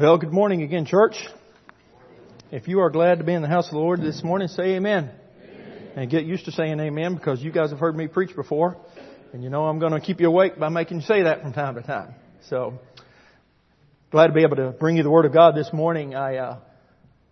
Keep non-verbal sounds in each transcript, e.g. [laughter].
Well, good morning again, church. If you are glad to be in the house of the Lord this morning, say amen. amen. And get used to saying amen because you guys have heard me preach before. And you know I'm going to keep you awake by making you say that from time to time. So, glad to be able to bring you the Word of God this morning. I, uh,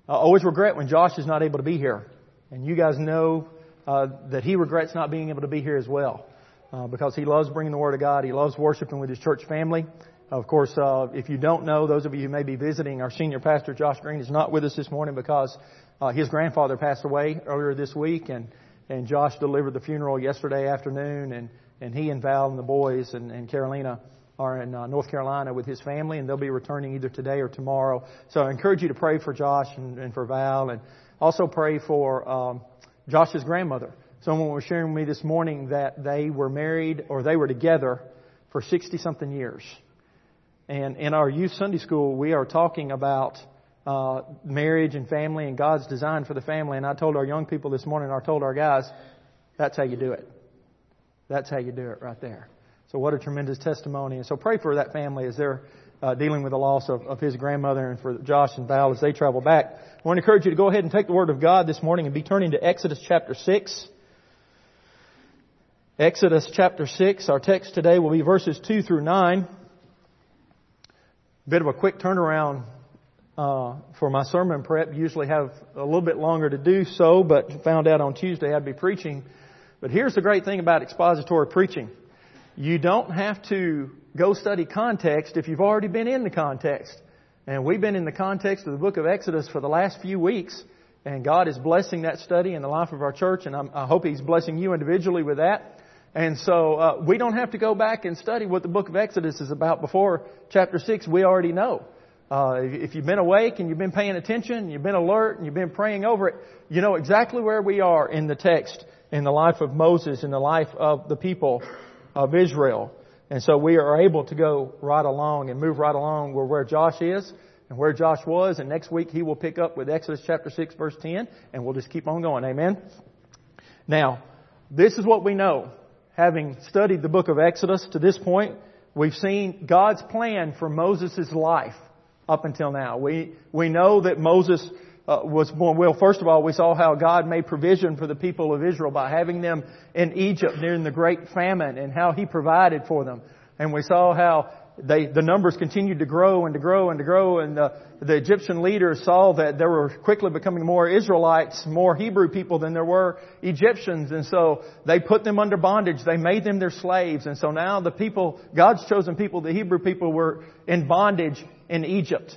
I always regret when Josh is not able to be here. And you guys know uh, that he regrets not being able to be here as well. Uh, because he loves bringing the Word of God. He loves worshiping with his church family. Of course, uh, if you don't know, those of you who may be visiting, our senior pastor Josh Green is not with us this morning because uh, his grandfather passed away earlier this week, and and Josh delivered the funeral yesterday afternoon, and and he and Val and the boys and, and Carolina are in uh, North Carolina with his family, and they'll be returning either today or tomorrow. So I encourage you to pray for Josh and, and for Val, and also pray for um, Josh's grandmother. Someone was sharing with me this morning that they were married or they were together for 60 something years. And in our youth Sunday school, we are talking about uh, marriage and family and God's design for the family. And I told our young people this morning, I told our guys, that's how you do it. That's how you do it right there. So what a tremendous testimony. And so pray for that family as they're uh, dealing with the loss of, of his grandmother and for Josh and Val as they travel back. I want to encourage you to go ahead and take the Word of God this morning and be turning to Exodus chapter 6. Exodus chapter 6. Our text today will be verses 2 through 9 bit of a quick turnaround uh, for my sermon prep. Usually have a little bit longer to do so, but found out on Tuesday I'd be preaching. But here's the great thing about expository preaching. You don't have to go study context if you've already been in the context. And we've been in the context of the book of Exodus for the last few weeks. And God is blessing that study in the life of our church. And I'm, i hope He's blessing you individually with that. And so uh, we don't have to go back and study what the book of Exodus is about before chapter 6. We already know. Uh, if you've been awake and you've been paying attention, you've been alert and you've been praying over it, you know exactly where we are in the text, in the life of Moses, in the life of the people of Israel. And so we are able to go right along and move right along where, where Josh is and where Josh was. And next week he will pick up with Exodus chapter 6 verse 10 and we'll just keep on going. Amen. Now, this is what we know having studied the book of Exodus to this point, we've seen God's plan for Moses' life up until now. We, we know that Moses uh, was born. Well, first of all, we saw how God made provision for the people of Israel by having them in Egypt during the great famine and how He provided for them. And we saw how they, the numbers continued to grow and to grow and to grow and the, the Egyptian leaders saw that there were quickly becoming more Israelites, more Hebrew people than there were Egyptians and so they put them under bondage. They made them their slaves and so now the people, God's chosen people, the Hebrew people were in bondage in Egypt.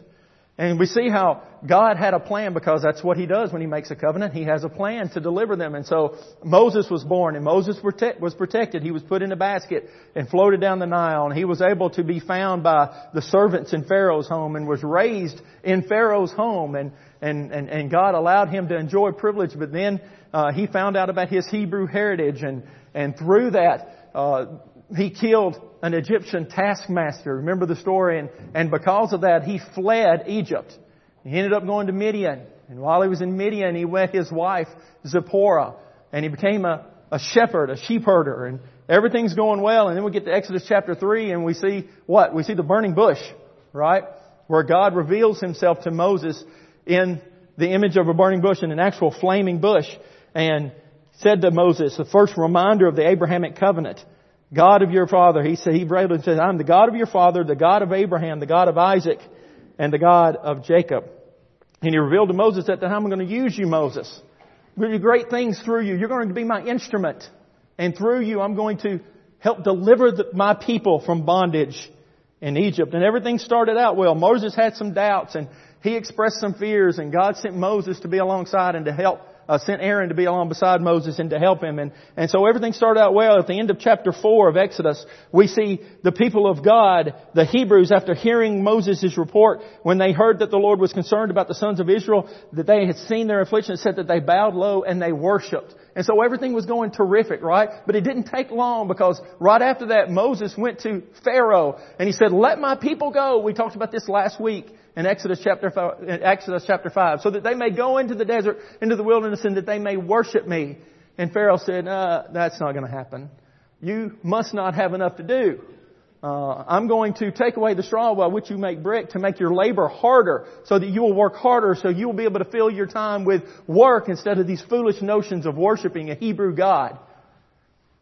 And we see how God had a plan because that's what He does when He makes a covenant. He has a plan to deliver them. And so Moses was born and Moses was protected. He was put in a basket and floated down the Nile and he was able to be found by the servants in Pharaoh's home and was raised in Pharaoh's home and, and, and, and God allowed him to enjoy privilege. But then, uh, he found out about his Hebrew heritage and, and through that, uh, he killed an Egyptian taskmaster. Remember the story? And, and because of that, he fled Egypt. He ended up going to Midian. And while he was in Midian, he met his wife, Zipporah. And he became a, a shepherd, a sheep herder. And everything's going well. And then we get to Exodus chapter 3 and we see what? We see the burning bush, right? Where God reveals himself to Moses in the image of a burning bush in an actual flaming bush. And said to Moses, the first reminder of the Abrahamic covenant. God of your father. He said, he prayed and said, I'm the God of your father, the God of Abraham, the God of Isaac, and the God of Jacob. And he revealed to Moses at the time, I'm going to use you, Moses. I'm going to do great things through you. You're going to be my instrument. And through you, I'm going to help deliver the, my people from bondage in Egypt. And everything started out well. Moses had some doubts and he expressed some fears and God sent Moses to be alongside and to help uh, sent Aaron to be along beside Moses and to help him. And, and so everything started out well. At the end of chapter 4 of Exodus, we see the people of God, the Hebrews, after hearing Moses' report, when they heard that the Lord was concerned about the sons of Israel, that they had seen their affliction, said that they bowed low and they worshiped. And so everything was going terrific, right? But it didn't take long because right after that, Moses went to Pharaoh and he said, let my people go. We talked about this last week in Exodus chapter, five, Exodus chapter 5, so that they may go into the desert, into the wilderness, and that they may worship me. And Pharaoh said, uh, that's not going to happen. You must not have enough to do. uh, I'm going to take away the straw by which you make brick to make your labor harder so that you will work harder so you will be able to fill your time with work instead of these foolish notions of worshiping a Hebrew God.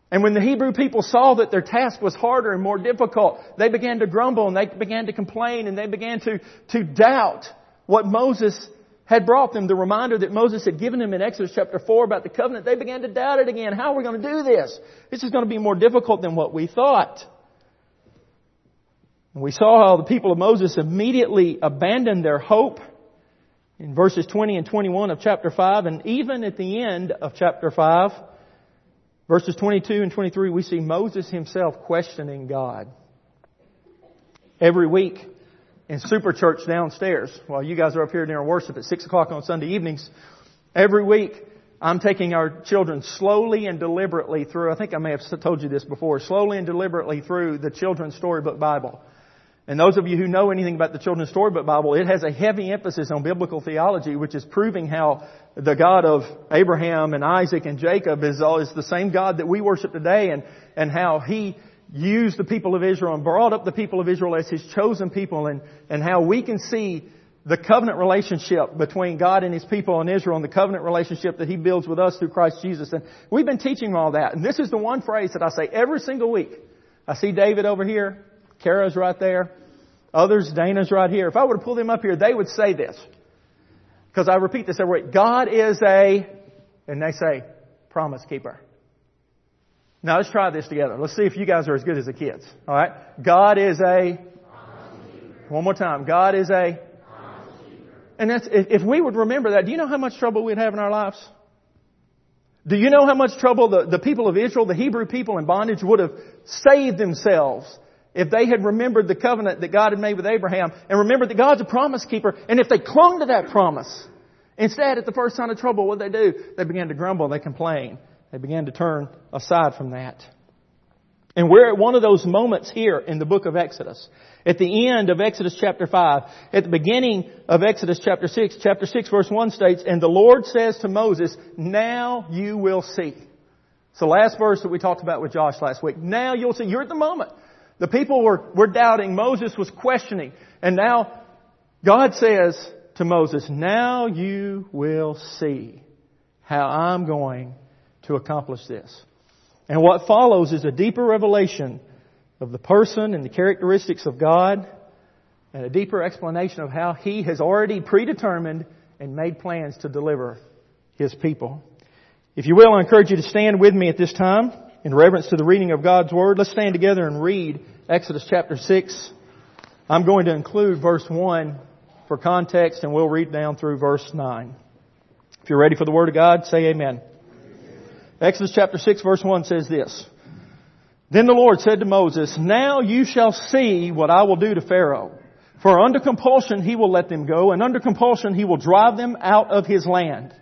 And when the Hebrew people saw that their task was harder and more difficult, they began to grumble and they began to complain and they began to, to doubt what Moses had brought them. The reminder that Moses had given them in Exodus chapter 4 about the covenant, they began to doubt it again. How are we going to do this? This is going to be more difficult than what we thought. And we saw how the people of Moses immediately abandoned their hope in verses 20 and 21 of chapter 5. And even at the end of chapter 5, verses 22 and 23, we see Moses himself questioning God. Every week in Super Church downstairs, while you guys are up here during worship at 6 o'clock on Sunday evenings, every week I'm taking our children slowly and deliberately through, I think I may have told you this before, slowly and deliberately through the Children's Storybook Bible. And those of you who know anything about the Children's Storybook Bible, it has a heavy emphasis on biblical theology, which is proving how the God of Abraham and Isaac and Jacob is, is the same God that we worship today and, and how He used the people of Israel and brought up the people of Israel as His chosen people and, and how we can see the covenant relationship between God and His people in Israel and the covenant relationship that He builds with us through Christ Jesus. And we've been teaching all that. And this is the one phrase that I say every single week. I see David over here. Kara's right there. Others, Dana's right here. If I were to pull them up here, they would say this. Because I repeat this every week. God is a, and they say, promise keeper. Now let's try this together. Let's see if you guys are as good as the kids. Alright? God is a, one more time. God is a, and that's, if we would remember that, do you know how much trouble we'd have in our lives? Do you know how much trouble the, the people of Israel, the Hebrew people in bondage would have saved themselves if they had remembered the covenant that God had made with Abraham and remembered that God's a promise keeper, and if they clung to that promise, instead, at the first sign of trouble, what did they do? They began to grumble, they complain. They began to turn aside from that. And we're at one of those moments here in the book of Exodus. At the end of Exodus chapter 5, at the beginning of Exodus chapter 6, chapter 6 verse 1 states, And the Lord says to Moses, Now you will see. It's the last verse that we talked about with Josh last week. Now you'll see. You're at the moment. The people were, were doubting. Moses was questioning. And now God says to Moses, now you will see how I'm going to accomplish this. And what follows is a deeper revelation of the person and the characteristics of God and a deeper explanation of how He has already predetermined and made plans to deliver His people. If you will, I encourage you to stand with me at this time in reverence to the reading of God's Word, let's stand together and read Exodus chapter 6. I'm going to include verse 1 for context and we'll read down through verse 9. If you're ready for the Word of God, say amen. Exodus chapter 6 verse 1 says this. Then the Lord said to Moses, Now you shall see what I will do to Pharaoh. For under compulsion he will let them go, and under compulsion he will drive them out of his land.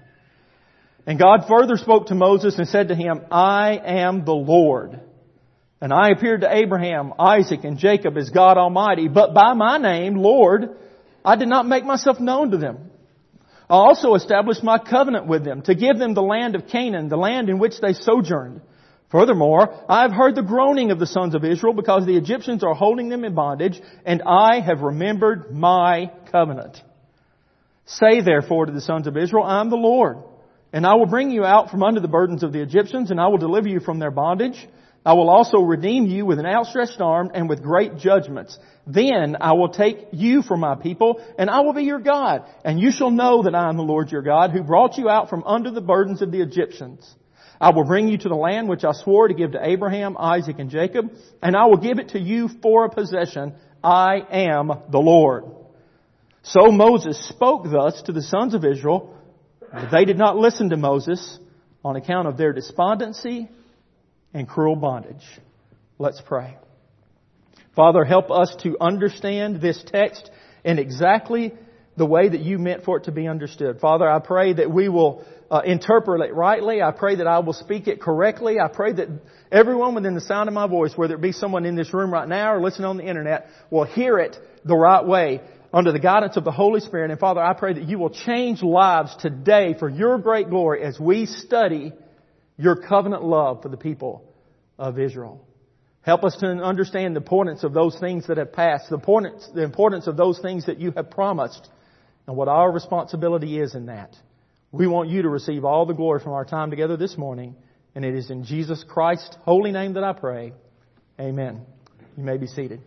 And God further spoke to Moses and said to him, I am the Lord. And I appeared to Abraham, Isaac, and Jacob as God Almighty, but by my name, Lord, I did not make myself known to them. I also established my covenant with them to give them the land of Canaan, the land in which they sojourned. Furthermore, I have heard the groaning of the sons of Israel because the Egyptians are holding them in bondage, and I have remembered my covenant. Say therefore to the sons of Israel, I am the Lord. And I will bring you out from under the burdens of the Egyptians, and I will deliver you from their bondage. I will also redeem you with an outstretched arm and with great judgments. Then I will take you for my people, and I will be your God. And you shall know that I am the Lord your God, who brought you out from under the burdens of the Egyptians. I will bring you to the land which I swore to give to Abraham, Isaac, and Jacob, and I will give it to you for a possession. I am the Lord. So Moses spoke thus to the sons of Israel, they did not listen to Moses on account of their despondency and cruel bondage. Let's pray. Father, help us to understand this text in exactly the way that you meant for it to be understood. Father, I pray that we will uh, interpret it rightly. I pray that I will speak it correctly. I pray that everyone within the sound of my voice, whether it be someone in this room right now or listening on the internet, will hear it the right way under the guidance of the Holy Spirit. And Father, I pray that you will change lives today for your great glory as we study your covenant love for the people of Israel. Help us to understand the importance of those things that have passed, the importance, the importance of those things that you have promised, and what our responsibility is in that. We want you to receive all the glory from our time together this morning, and it is in Jesus Christ's holy name that I pray. Amen. You may be seated.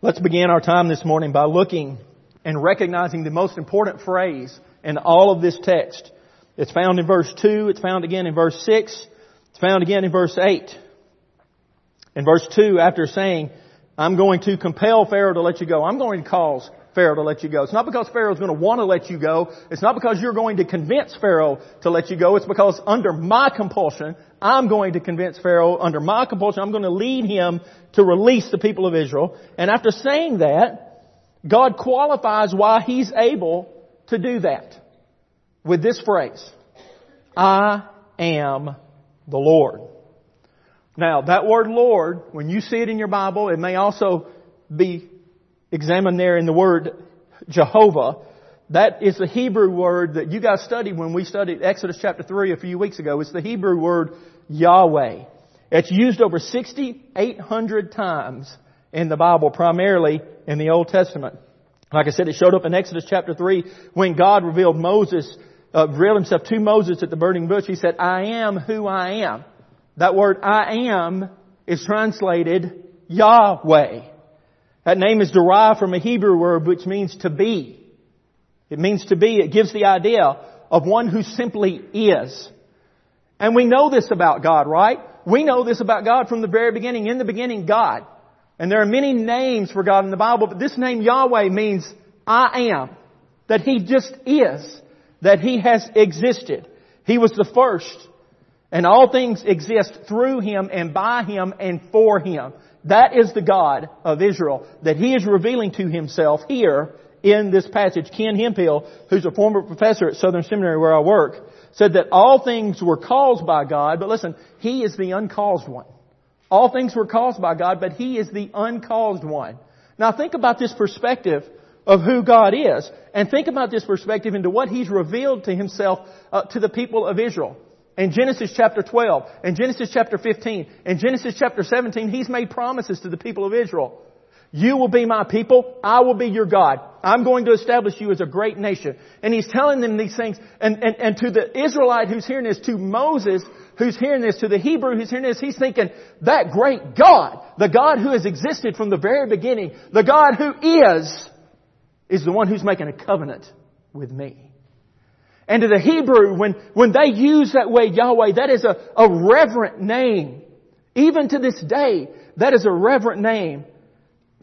Let's begin our time this morning by looking and recognizing the most important phrase in all of this text. It's found in verse 2, it's found again in verse 6, it's found again in verse 8. In verse 2, after saying, I'm going to compel Pharaoh to let you go, I'm going to cause Pharaoh to let you go. It's not because Pharaoh is going to want to let you go. It's not because you're going to convince Pharaoh to let you go. It's because under my compulsion, I'm going to convince Pharaoh under my compulsion. I'm going to lead him to release the people of Israel. And after saying that, God qualifies why he's able to do that with this phrase. I am the Lord. Now, that word Lord, when you see it in your Bible, it may also be examine there in the word Jehovah. That is the Hebrew word that you guys studied when we studied Exodus chapter 3 a few weeks ago. It's the Hebrew word Yahweh. It's used over 6,800 times in the Bible, primarily in the Old Testament. Like I said, it showed up in Exodus chapter 3 when God revealed Moses, uh, revealed himself to Moses at the burning bush. He said, I am who I am. That word I am is translated Yahweh. That name is derived from a Hebrew word which means to be. It means to be. It gives the idea of one who simply is. And we know this about God, right? We know this about God from the very beginning. In the beginning, God. And there are many names for God in the Bible, but this name Yahweh means I am. That He just is. That He has existed. He was the first. And all things exist through Him and by Him and for Him. That is the God of Israel that he is revealing to himself here in this passage. Ken Hemphill, who's a former professor at Southern Seminary where I work, said that all things were caused by God, but listen, he is the uncaused one. All things were caused by God, but he is the uncaused one. Now think about this perspective of who God is, and think about this perspective into what he's revealed to himself uh, to the people of Israel in Genesis chapter 12, in Genesis chapter 15, in Genesis chapter 17, He's made promises to the people of Israel. You will be my people. I will be your God. I'm going to establish you as a great nation. And He's telling them these things. And, and, and to the Israelite who's hearing this, to Moses who's hearing this, to the Hebrew who's hearing this, he's thinking, that great God, the God who has existed from the very beginning, the God who is, is the one who's making a covenant with me. And to the Hebrew, when, when they use that way Yahweh, that is a, a reverent name. Even to this day, that is a reverent name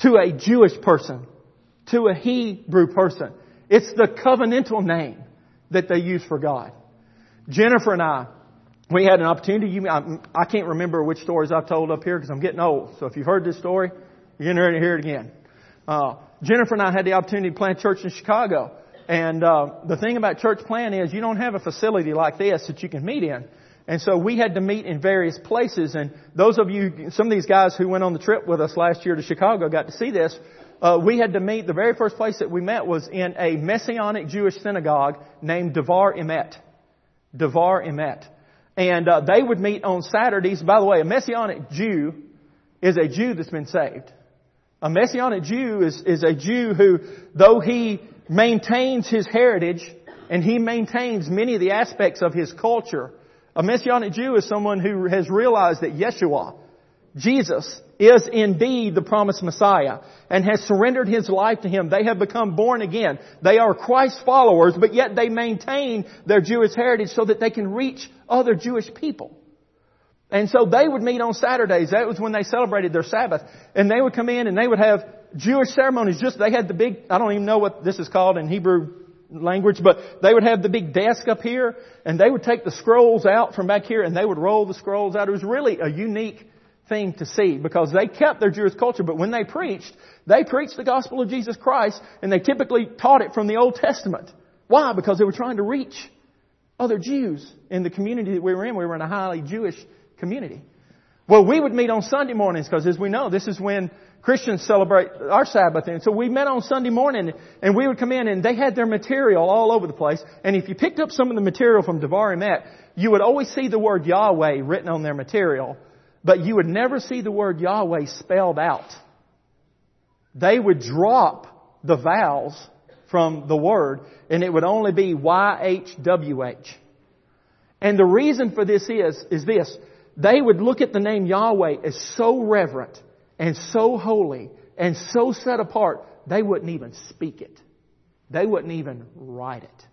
to a Jewish person, to a Hebrew person. It's the covenantal name that they use for God. Jennifer and I, we had an opportunity. You, I, I can't remember which stories I've told up here because I'm getting old. So if you've heard this story, you're getting ready to hear it again. Uh, Jennifer and I had the opportunity to plant church in Chicago. And uh, the thing about church planting is you don't have a facility like this that you can meet in. And so we had to meet in various places. And those of you, some of these guys who went on the trip with us last year to Chicago got to see this. Uh, we had to meet, the very first place that we met was in a Messianic Jewish synagogue named Devar Emet. Devar Emet. And uh, they would meet on Saturdays. By the way, a Messianic Jew is a Jew that's been saved. A Messianic Jew is, is a Jew who, though he maintains his heritage and he maintains many of the aspects of his culture. A Messianic Jew is someone who has realized that Yeshua, Jesus, is indeed the promised Messiah and has surrendered his life to him. They have become born again. They are Christ followers, but yet they maintain their Jewish heritage so that they can reach other Jewish people. And so they would meet on Saturdays. That was when they celebrated their Sabbath. And they would come in and they would have Jewish ceremonies, just they had the big, I don't even know what this is called in Hebrew language, but they would have the big desk up here and they would take the scrolls out from back here and they would roll the scrolls out. It was really a unique thing to see because they kept their Jewish culture, but when they preached, they preached the gospel of Jesus Christ and they typically taught it from the Old Testament. Why? Because they were trying to reach other Jews in the community that we were in. We were in a highly Jewish community. Well, we would meet on Sunday mornings because as we know, this is when Christians celebrate our Sabbath. And so we met on Sunday morning and we would come in and they had their material all over the place. And if you picked up some of the material from Devar Emet, you would always see the word Yahweh written on their material, but you would never see the word Yahweh spelled out. They would drop the vowels from the word and it would only be Y-H-W-H. And the reason for this is, is this. They would look at the name Yahweh as so reverent and so holy and so set apart, they wouldn't even speak it. They wouldn't even write it.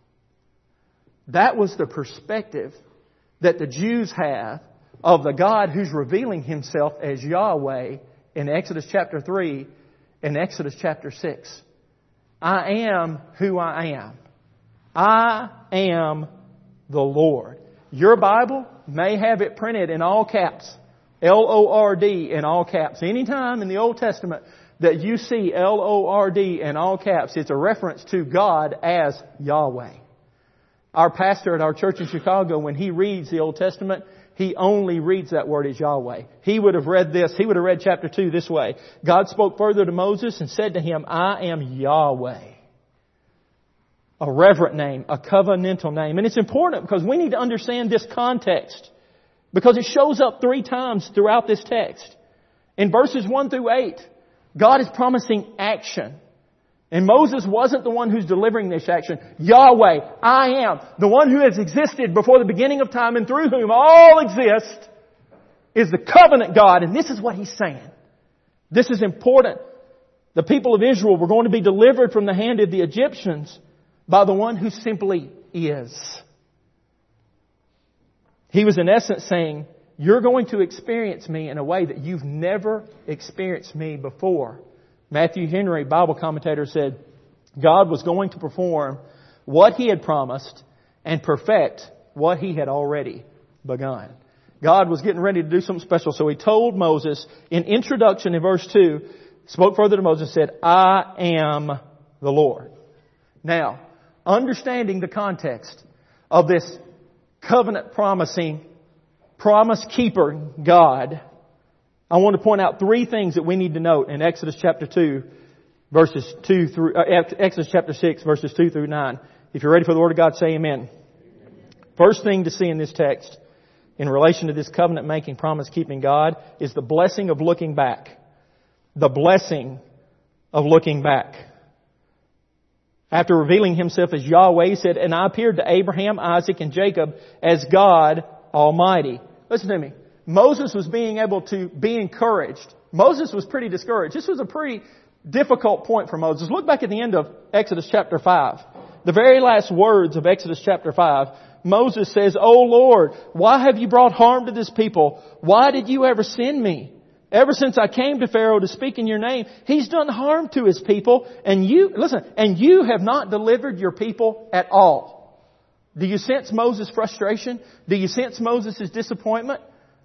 That was the perspective that the Jews have of the God who's revealing himself as Yahweh in Exodus chapter 3 and Exodus chapter 6. I am who I am. I am the Lord. Your Bible may have it printed in all caps. L-O-R-D in all caps. Anytime in the Old Testament that you see L-O-R-D in all caps, it's a reference to God as Yahweh. Our pastor at our church in Chicago, when he reads the Old Testament, he only reads that word as Yahweh. He would have read this, he would have read chapter 2 this way. God spoke further to Moses and said to him, I am Yahweh. A reverent name, a covenantal name. And it's important because we need to understand this context. Because it shows up three times throughout this text. In verses 1 through 8, God is promising action. And Moses wasn't the one who's delivering this action. Yahweh, I am, the one who has existed before the beginning of time and through whom all exist, is the covenant God. And this is what he's saying. This is important. The people of Israel were going to be delivered from the hand of the Egyptians by the one who simply is. He was in essence saying, you're going to experience me in a way that you've never experienced me before. Matthew Henry, Bible commentator, said God was going to perform what He had promised and perfect what He had already begun. God was getting ready to do something special, so He told Moses in introduction in verse 2, spoke further to Moses, said, I am the Lord. Now, understanding the context of this covenant promising, promise keeper God, I want to point out three things that we need to note in Exodus chapter 2, verses 2 through, uh, Exodus chapter 6, verses 2 through 9. If you're ready for the Word of God, say amen. First thing to see in this text, in relation to this covenant making, promise keeping God, is the blessing of looking back. The blessing of looking back. After revealing himself as Yahweh, he said, And I appeared to Abraham, Isaac, and Jacob as God Almighty. Listen to me. Moses was being able to be encouraged. Moses was pretty discouraged. This was a pretty difficult point for Moses. Look back at the end of Exodus chapter 5. The very last words of Exodus chapter 5. Moses says, O Lord, why have you brought harm to this people? Why did you ever send me? Ever since I came to Pharaoh to speak in your name, he's done harm to his people and you, listen, and you have not delivered your people at all. Do you sense Moses' frustration? Do you sense Moses' disappointment?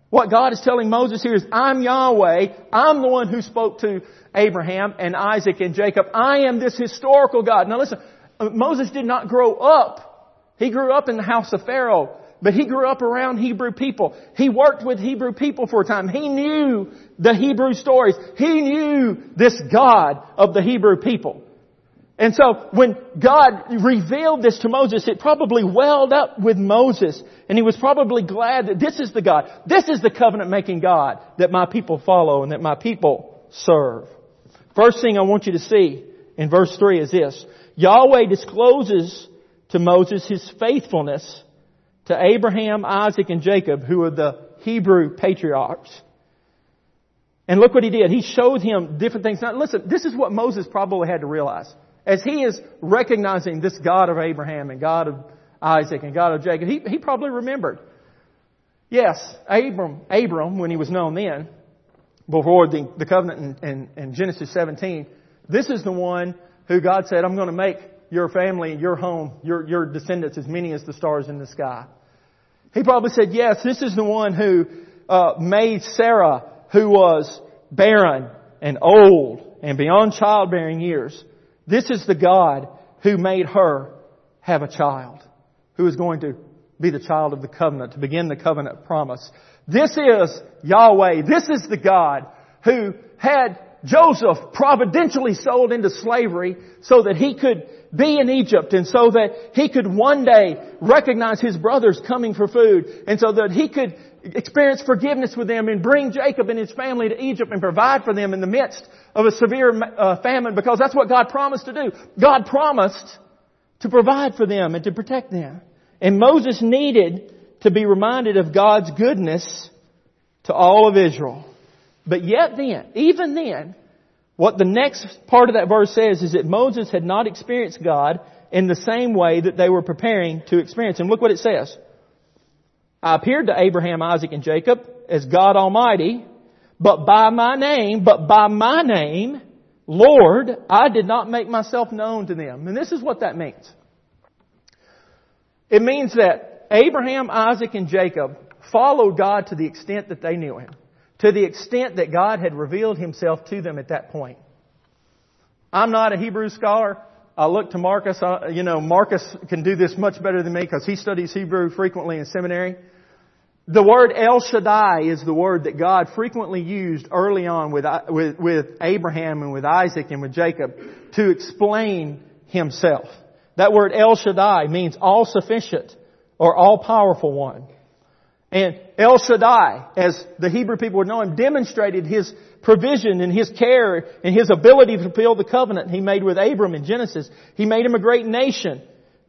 What God is telling Moses here is, I'm Yahweh. I'm the one who spoke to Abraham and Isaac and Jacob. I am this historical God. Now listen, Moses did not grow up. He grew up in the house of Pharaoh. But he grew up around Hebrew people. He worked with Hebrew people for a time. He knew the Hebrew stories. He knew this God of the Hebrew people. And so when God revealed this to Moses, it probably welled up with Moses. And he was probably glad that this is the God. This is the covenant making God that my people follow and that my people serve. First thing I want you to see in verse 3 is this. Yahweh discloses to Moses his faithfulness to Abraham, Isaac, and Jacob, who are the Hebrew patriarchs. And look what he did. He showed him different things. Now listen, this is what Moses probably had to realize. As he is recognizing this God of Abraham and God of Isaac and God of Jacob, he, he probably remembered. Yes, Abram, Abram, when he was known then, before the, the covenant in, in, in Genesis 17, this is the one who God said, I'm going to make your family, your home, your, your descendants as many as the stars in the sky. He probably said, yes, this is the one who uh, made Sarah, who was barren and old and beyond childbearing years. This is the God who made her have a child, who is going to be the child of the covenant, to begin the covenant promise. This is Yahweh. This is the God who had Joseph providentially sold into slavery so that he could be in Egypt and so that he could one day recognize his brothers coming for food and so that he could experience forgiveness with them and bring Jacob and his family to Egypt and provide for them in the midst of a severe uh, famine because that's what God promised to do. God promised to provide for them and to protect them. And Moses needed to be reminded of God's goodness to all of Israel. But yet then, even then, what the next part of that verse says is that Moses had not experienced God in the same way that they were preparing to experience Him. Look what it says. I appeared to Abraham, Isaac, and Jacob as God Almighty, but by my name, but by my name, Lord, I did not make myself known to them. And this is what that means. It means that Abraham, Isaac, and Jacob followed God to the extent that they knew Him. To the extent that God had revealed Himself to them at that point. I'm not a Hebrew scholar. I look to Marcus. You know, Marcus can do this much better than me because he studies Hebrew frequently in seminary. The word El Shaddai is the word that God frequently used early on with, with, with Abraham and with Isaac and with Jacob to explain Himself. That word El Shaddai means all sufficient or all powerful one. And El Shaddai, as the Hebrew people would know him, demonstrated his provision and his care and his ability to fulfill the covenant he made with Abram in Genesis. He made him a great nation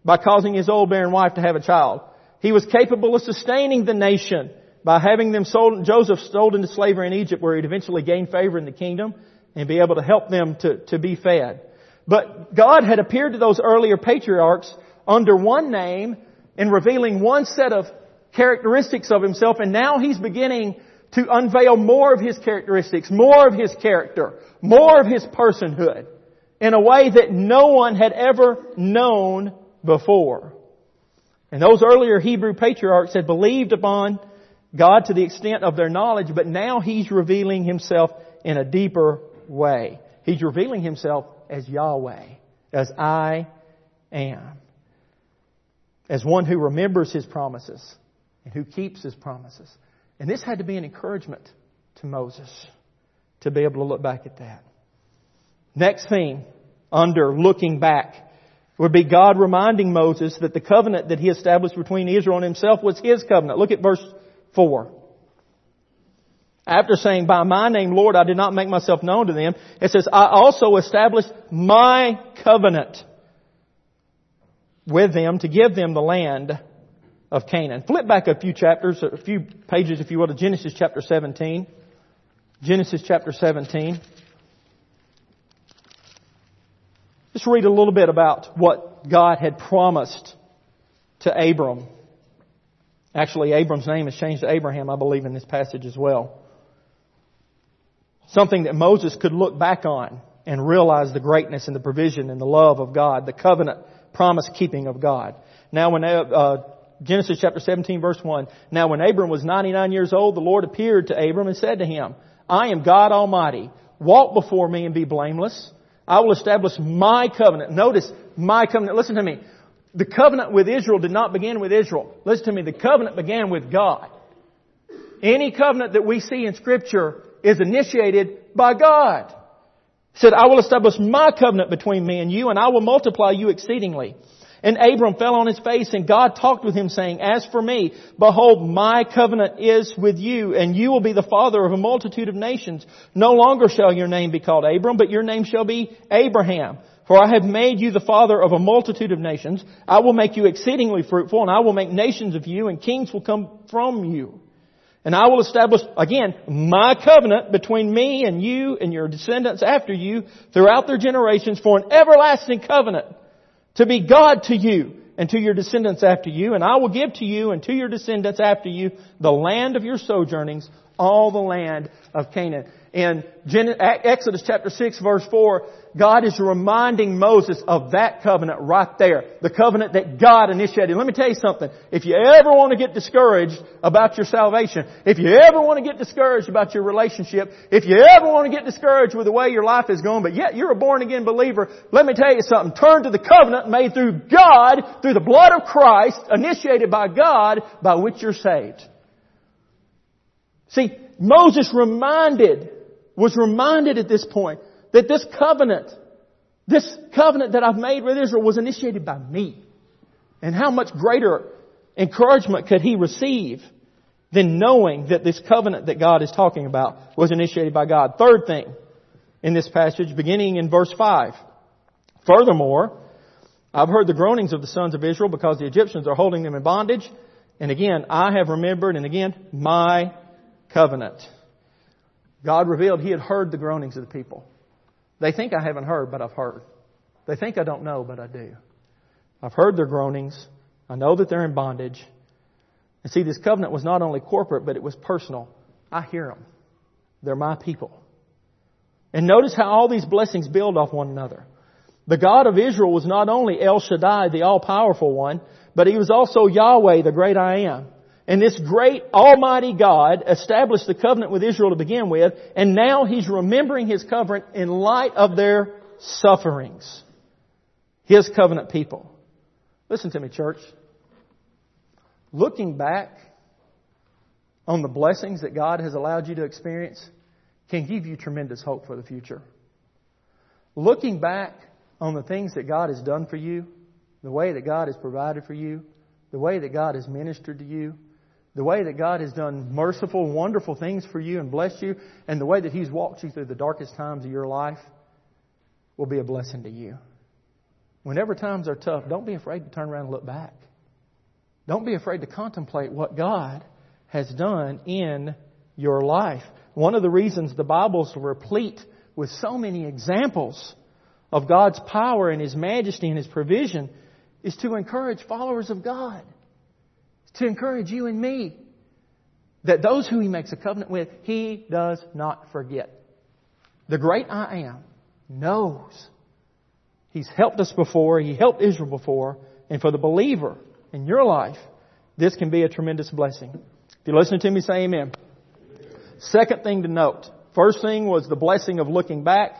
by causing his old barren wife to have a child. He was capable of sustaining the nation by having them sold, Joseph sold into slavery in Egypt where he'd eventually gain favor in the kingdom and be able to help them to, to be fed. But God had appeared to those earlier patriarchs under one name and revealing one set of characteristics of himself and now he's beginning to unveil more of his characteristics, more of his character, more of his personhood in a way that no one had ever known before. And those earlier Hebrew patriarchs had believed upon God to the extent of their knowledge, but now He's revealing Himself in a deeper way. He's revealing Himself as Yahweh, as I am, as one who remembers His promises and who keeps His promises. And this had to be an encouragement to Moses to be able to look back at that. Next thing, under looking back, would be God reminding Moses that the covenant that he established between Israel and himself was his covenant. Look at verse 4. After saying, by my name, Lord, I did not make myself known to them, it says, I also established my covenant with them to give them the land of Canaan. Flip back a few chapters, a few pages, if you will, to Genesis chapter 17. Genesis chapter 17. Just read a little bit about what God had promised to Abram. Actually, Abram's name is changed to Abraham, I believe, in this passage as well. Something that Moses could look back on and realize the greatness and the provision and the love of God, the covenant promise keeping of God. Now, when uh, Genesis chapter 17 verse 1. Now when Abram was 99 years old, the Lord appeared to Abram and said to him, I am God Almighty. Walk before me and be blameless. I will establish my covenant. Notice, my covenant. Listen to me. The covenant with Israel did not begin with Israel. Listen to me. The covenant began with God. Any covenant that we see in scripture is initiated by God. Said, I will establish my covenant between me and you and I will multiply you exceedingly. And Abram fell on his face and God talked with him saying, As for me, behold, my covenant is with you and you will be the father of a multitude of nations. No longer shall your name be called Abram, but your name shall be Abraham. For I have made you the father of a multitude of nations. I will make you exceedingly fruitful and I will make nations of you and kings will come from you. And I will establish, again, my covenant between me and you and your descendants after you throughout their generations for an everlasting covenant to be God to you and to your descendants after you, and I will give to you and to your descendants after you the land of your sojournings, all the land of Canaan. In Exodus chapter 6 verse 4, God is reminding Moses of that covenant right there. The covenant that God initiated. Let me tell you something. If you ever want to get discouraged about your salvation, if you ever want to get discouraged about your relationship, if you ever want to get discouraged with the way your life is going, but yet you're a born again believer, let me tell you something. Turn to the covenant made through God, through the blood of Christ, initiated by God, by which you're saved. See, Moses reminded, was reminded at this point that this covenant, this covenant that I've made with Israel was initiated by me. And how much greater encouragement could he receive than knowing that this covenant that God is talking about was initiated by God? Third thing in this passage, beginning in verse 5. Furthermore, I've heard the groanings of the sons of Israel because the Egyptians are holding them in bondage. And again, I have remembered, and again, my covenant. God revealed He had heard the groanings of the people. They think I haven't heard, but I've heard. They think I don't know, but I do. I've heard their groanings. I know that they're in bondage. And see, this covenant was not only corporate, but it was personal. I hear them. They're my people. And notice how all these blessings build off one another. The God of Israel was not only El Shaddai, the all-powerful one, but He was also Yahweh, the great I am. And this great Almighty God established the covenant with Israel to begin with, and now He's remembering His covenant in light of their sufferings. His covenant people. Listen to me, church. Looking back on the blessings that God has allowed you to experience can give you tremendous hope for the future. Looking back on the things that God has done for you, the way that God has provided for you, the way that God has ministered to you, the way that God has done merciful, wonderful things for you and blessed you, and the way that He's walked you through the darkest times of your life will be a blessing to you. Whenever times are tough, don't be afraid to turn around and look back. Don't be afraid to contemplate what God has done in your life. One of the reasons the Bible's replete with so many examples of God's power and His majesty and His provision is to encourage followers of God to encourage you and me that those who he makes a covenant with, he does not forget. The great I am knows. He's helped us before, he helped Israel before, and for the believer in your life, this can be a tremendous blessing. If you listen to me, say amen. Second thing to note. First thing was the blessing of looking back.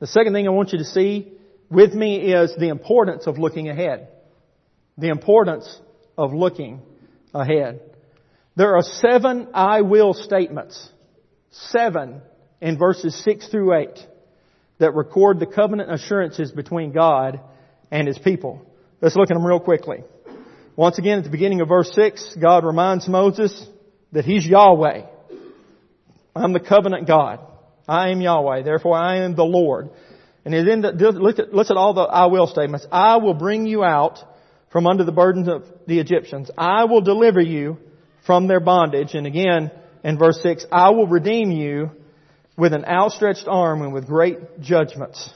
The second thing I want you to see with me is the importance of looking ahead. The importance of looking ahead. There are seven I will statements, seven in verses 6 through 8, that record the covenant assurances between God and His people. Let's look at them real quickly. Once again, at the beginning of verse 6, God reminds Moses that He's Yahweh. I'm the covenant God. I am Yahweh. Therefore, I am the Lord. And then look at, look at all the I will statements. I will bring you out from under the burdens of the Egyptians. I will deliver you from their bondage. And again, in verse 6, I will redeem you with an outstretched arm and with great judgments.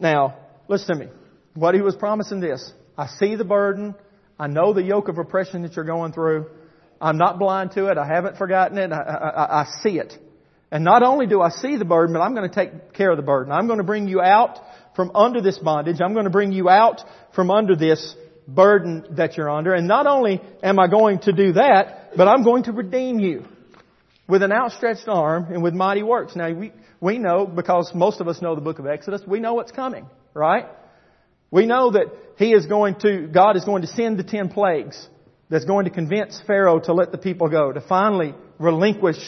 Now, listen to me. What he was promising this. I see the burden. I know the yoke of oppression that you're going through. I'm not blind to it. I haven't forgotten it. I, I, I see it. And not only do I see the burden, but I'm going to take care of the burden. I'm going to bring you out from under this bondage. I'm going to bring you out from under this burden that you're under. And not only am I going to do that, but I'm going to redeem you with an outstretched arm and with mighty works. Now we, we know, because most of us know the book of Exodus, we know what's coming, right? We know that He is going to, God is going to send the ten plagues that's going to convince Pharaoh to let the people go, to finally relinquish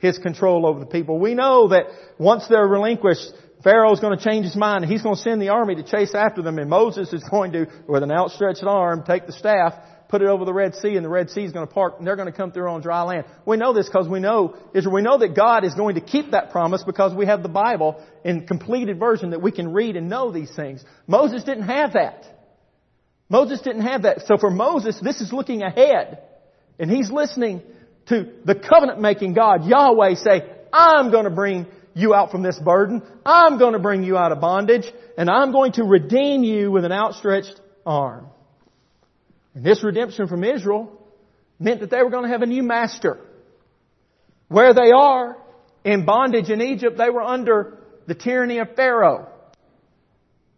His control over the people. We know that once they're relinquished, Pharaoh's going to change his mind and he's going to send the army to chase after them and Moses is going to, with an outstretched arm, take the staff, put it over the Red Sea and the Red Sea is going to part and they're going to come through on dry land. We know this because we know, Israel, we know that God is going to keep that promise because we have the Bible in completed version that we can read and know these things. Moses didn't have that. Moses didn't have that. So for Moses, this is looking ahead. And he's listening to the covenant making God, Yahweh, say, I'm going to bring you out from this burden. I'm going to bring you out of bondage and I'm going to redeem you with an outstretched arm. And this redemption from Israel meant that they were going to have a new master. Where they are in bondage in Egypt, they were under the tyranny of Pharaoh.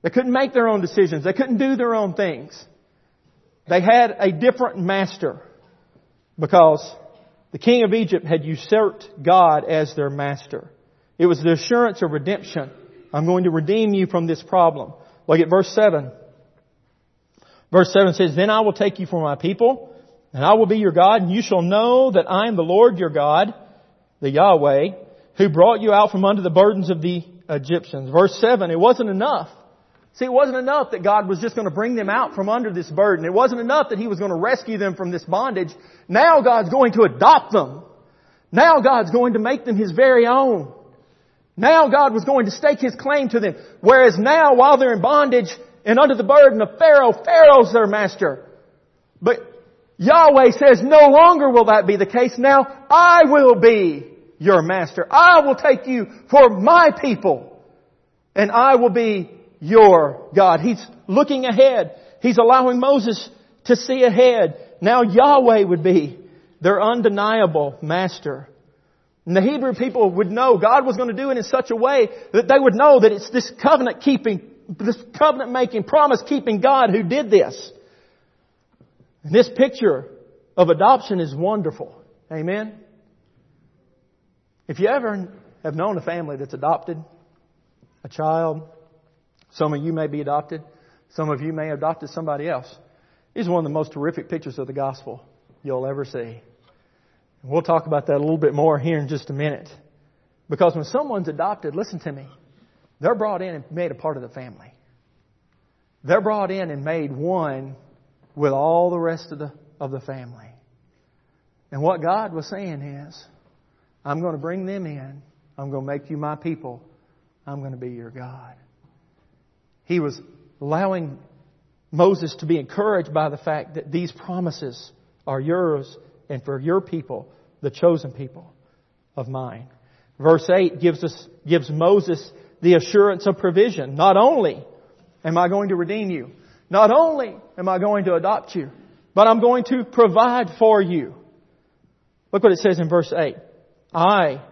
They couldn't make their own decisions. They couldn't do their own things. They had a different master because the king of Egypt had usurped God as their master. It was the assurance of redemption. I'm going to redeem you from this problem. Look at verse 7. Verse 7 says, Then I will take you for my people, and I will be your God, and you shall know that I am the Lord your God, the Yahweh, who brought you out from under the burdens of the Egyptians. Verse 7, it wasn't enough. See, it wasn't enough that God was just going to bring them out from under this burden. It wasn't enough that He was going to rescue them from this bondage. Now God's going to adopt them. Now God's going to make them His very own. Now God was going to stake His claim to them. Whereas now, while they're in bondage and under the burden of Pharaoh, Pharaoh's their master. But Yahweh says, no longer will that be the case. Now I will be your master. I will take you for my people. And I will be your God. He's looking ahead. He's allowing Moses to see ahead. Now Yahweh would be their undeniable master. And the Hebrew people would know God was going to do it in such a way that they would know that it's this covenant keeping, this covenant making, promise keeping God who did this. And this picture of adoption is wonderful. Amen. If you ever have known a family that's adopted a child, some of you may be adopted, some of you may have adopted somebody else. This is one of the most terrific pictures of the gospel you'll ever see. And we'll talk about that a little bit more here in just a minute. Because when someone's adopted, listen to me, they're brought in and made a part of the family. They're brought in and made one with all the rest of the, of the family. And what God was saying is, I'm going to bring them in. I'm going to make you my people. I'm going to be your God. He was allowing Moses to be encouraged by the fact that these promises are yours and for your people, the chosen people of mine. Verse 8 gives us, gives Moses the assurance of provision. Not only am I going to redeem you, not only am I going to adopt you, but I'm going to provide for you. Look what it says in verse 8. I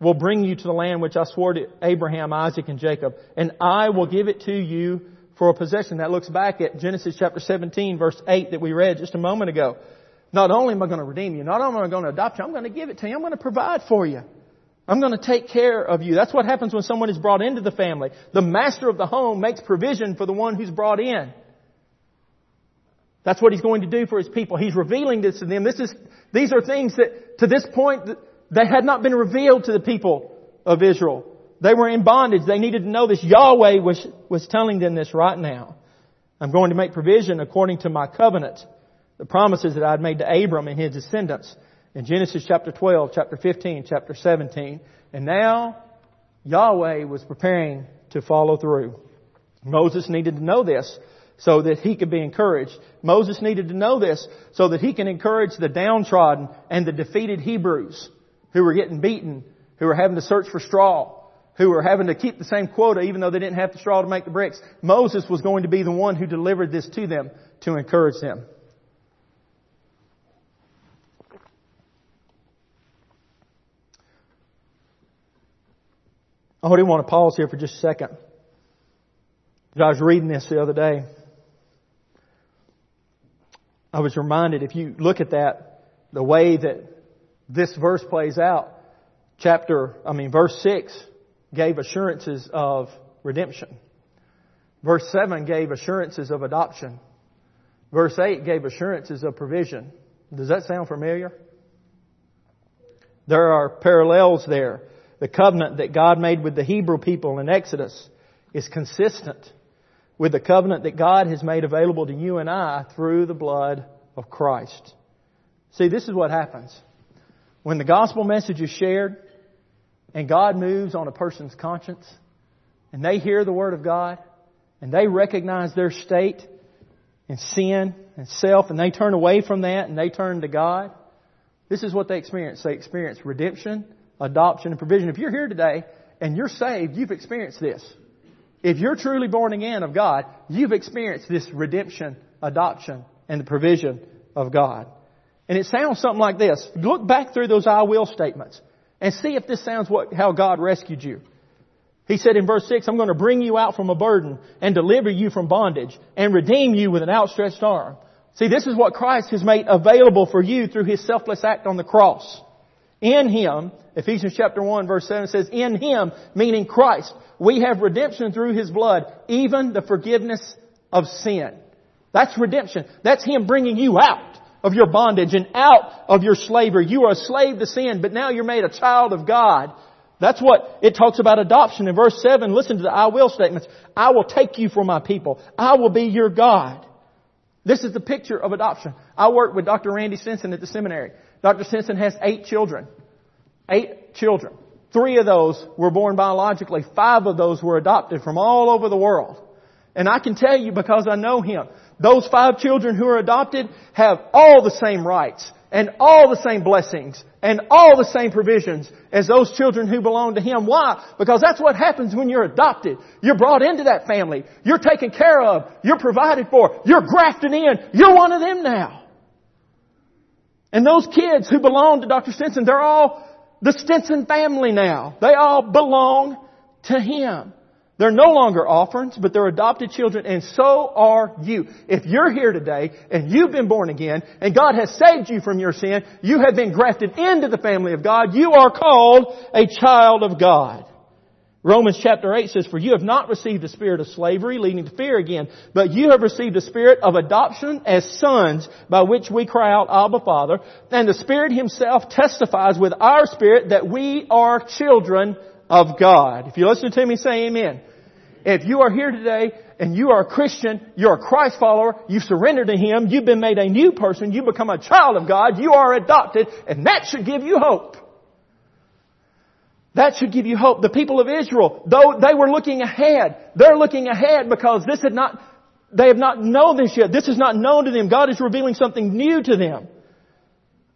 will bring you to the land which I swore to Abraham, Isaac, and Jacob, and I will give it to you for a possession. That looks back at Genesis chapter 17 verse 8 that we read just a moment ago. Not only am I going to redeem you, not only am I going to adopt you, I'm going to give it to you. I'm going to provide for you. I'm going to take care of you. That's what happens when someone is brought into the family. The master of the home makes provision for the one who's brought in. That's what he's going to do for his people. He's revealing this to them. This is, these are things that to this point they had not been revealed to the people of Israel. They were in bondage. They needed to know this. Yahweh was, was telling them this right now. I'm going to make provision according to my covenant, the promises that I'd made to Abram and his descendants in Genesis chapter 12, chapter 15, chapter 17. And now Yahweh was preparing to follow through. Moses needed to know this so that he could be encouraged. Moses needed to know this so that he can encourage the downtrodden and the defeated Hebrews who were getting beaten, who were having to search for straw, who were having to keep the same quota even though they didn't have the straw to make the bricks. Moses was going to be the one who delivered this to them to encourage them. I do want to pause here for just a second. As I was reading this the other day. I was reminded, if you look at that, the way that this verse plays out, chapter, I mean, verse 6 gave assurances of redemption. Verse 7 gave assurances of adoption. Verse 8 gave assurances of provision. Does that sound familiar? There are parallels there. The covenant that God made with the Hebrew people in Exodus is consistent with the covenant that God has made available to you and I through the blood of Christ. See, this is what happens. When the gospel message is shared and God moves on a person's conscience and they hear the word of God and they recognize their state in sin and self and they turn away from that and they turn to God, this is what they experience. They experience redemption, adoption, and provision. If you're here today and you're saved, you've experienced this. If you're truly born again of God, you've experienced this redemption, adoption, and the provision of God. And it sounds something like this. Look back through those I will statements and see if this sounds what, how God rescued you. He said in verse 6, I'm going to bring you out from a burden and deliver you from bondage and redeem you with an outstretched arm. See, this is what Christ has made available for you through His selfless act on the cross. In Him, Ephesians chapter 1 verse 7 says, in Him, meaning Christ, we have redemption through His blood, even the forgiveness of sin. That's redemption. That's Him bringing you out of your bondage and out of your slavery. You are a slave to sin, but now you're made a child of God. That's what it talks about adoption. In verse 7, listen to the I will statements. I will take you for my people. I will be your God. This is the picture of adoption. I worked with Dr. Randy Stinson at the seminary. Dr. Stinson has eight children. Eight children. Three of those were born biologically. Five of those were adopted from all over the world. And I can tell you because I know him, those five children who are adopted have all the same rights and all the same blessings and all the same provisions as those children who belong to Him. Why? Because that's what happens when you're adopted. You're brought into that family. You're taken care of. You're provided for. You're grafted in. You're one of them now. And those kids who belong to Dr. Stinson, they're all the Stinson family now. They all belong to Him. They're no longer orphans, but they're adopted children, and so are you. If you're here today and you've been born again, and God has saved you from your sin, you have been grafted into the family of God, you are called a child of God. Romans chapter 8 says, For you have not received a spirit of slavery leading to fear again, but you have received a spirit of adoption as sons by which we cry out, Abba Father. And the Spirit Himself testifies with our spirit that we are children of God. If you listen to me, say amen. If you are here today and you are a Christian, you're a Christ follower, you've surrendered to Him, you've been made a new person, you become a child of God, you are adopted, and that should give you hope. That should give you hope. The people of Israel, though they were looking ahead, they're looking ahead because this had not, they have not known this yet. This is not known to them. God is revealing something new to them.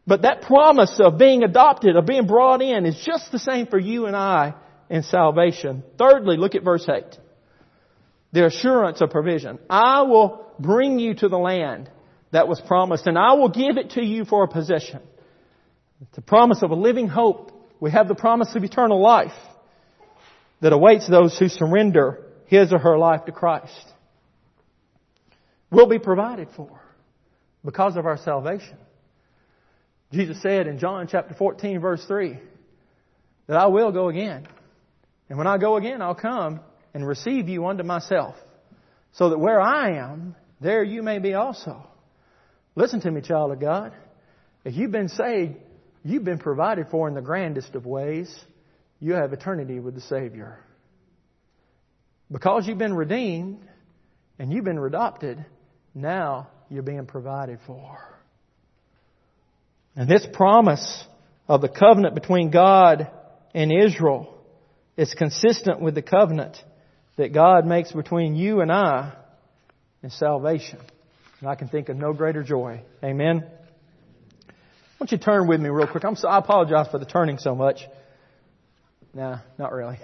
But that promise of being adopted, of being brought in, is just the same for you and I in salvation. Thirdly, look at verse 8. The assurance of provision. I will bring you to the land that was promised, and I will give it to you for a possession. It's a promise of a living hope. We have the promise of eternal life that awaits those who surrender his or her life to Christ. Will be provided for because of our salvation. Jesus said in John chapter 14 verse 3 that I will go again. And when I go again, I'll come and receive you unto myself so that where I am, there you may be also. Listen to me, child of God. If you've been saved, you've been provided for in the grandest of ways. You have eternity with the Savior. Because you've been redeemed and you've been adopted, now you're being provided for. And this promise of the covenant between God and Israel is consistent with the covenant that God makes between you and I in salvation. And I can think of no greater joy. Amen. Why don't you turn with me real quick? I'm so, I apologize for the turning so much. Nah, not really.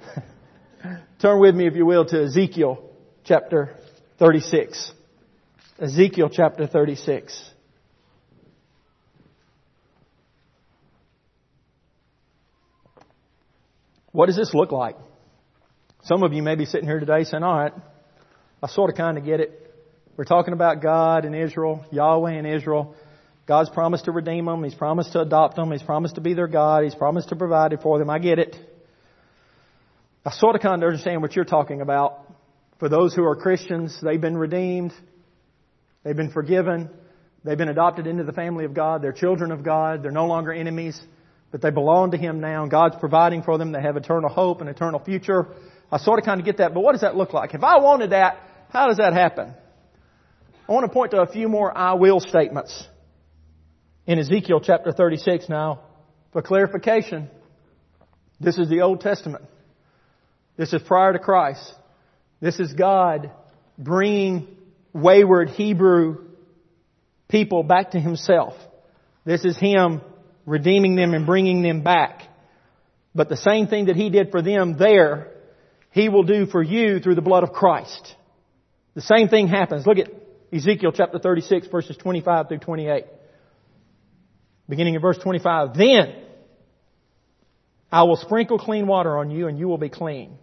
[laughs] turn with me, if you will, to Ezekiel chapter 36. Ezekiel chapter 36. What does this look like? Some of you may be sitting here today saying, all right, I sort of kind of get it. We're talking about God and Israel, Yahweh and Israel. God's promised to redeem them. He's promised to adopt them. He's promised to be their God. He's promised to provide it for them. I get it. I sort of kind of understand what you're talking about. For those who are Christians, they've been redeemed. They've been forgiven. They've been adopted into the family of God. They're children of God. They're no longer enemies but they belong to Him now God's providing for them. They have eternal hope and eternal future. I sort of kind of get that, but what does that look like? If I wanted that, how does that happen? I want to point to a few more I will statements in Ezekiel chapter 36 now for clarification. This is the Old Testament. This is prior to Christ. This is God bringing wayward Hebrew people back to Himself. This is Him redeeming them and bringing them back. But the same thing that He did for them there, He will do for you through the blood of Christ. The same thing happens. Look at Ezekiel chapter 36 verses 25 through 28. Beginning in verse 25. Then I will sprinkle clean water on you and you will be clean.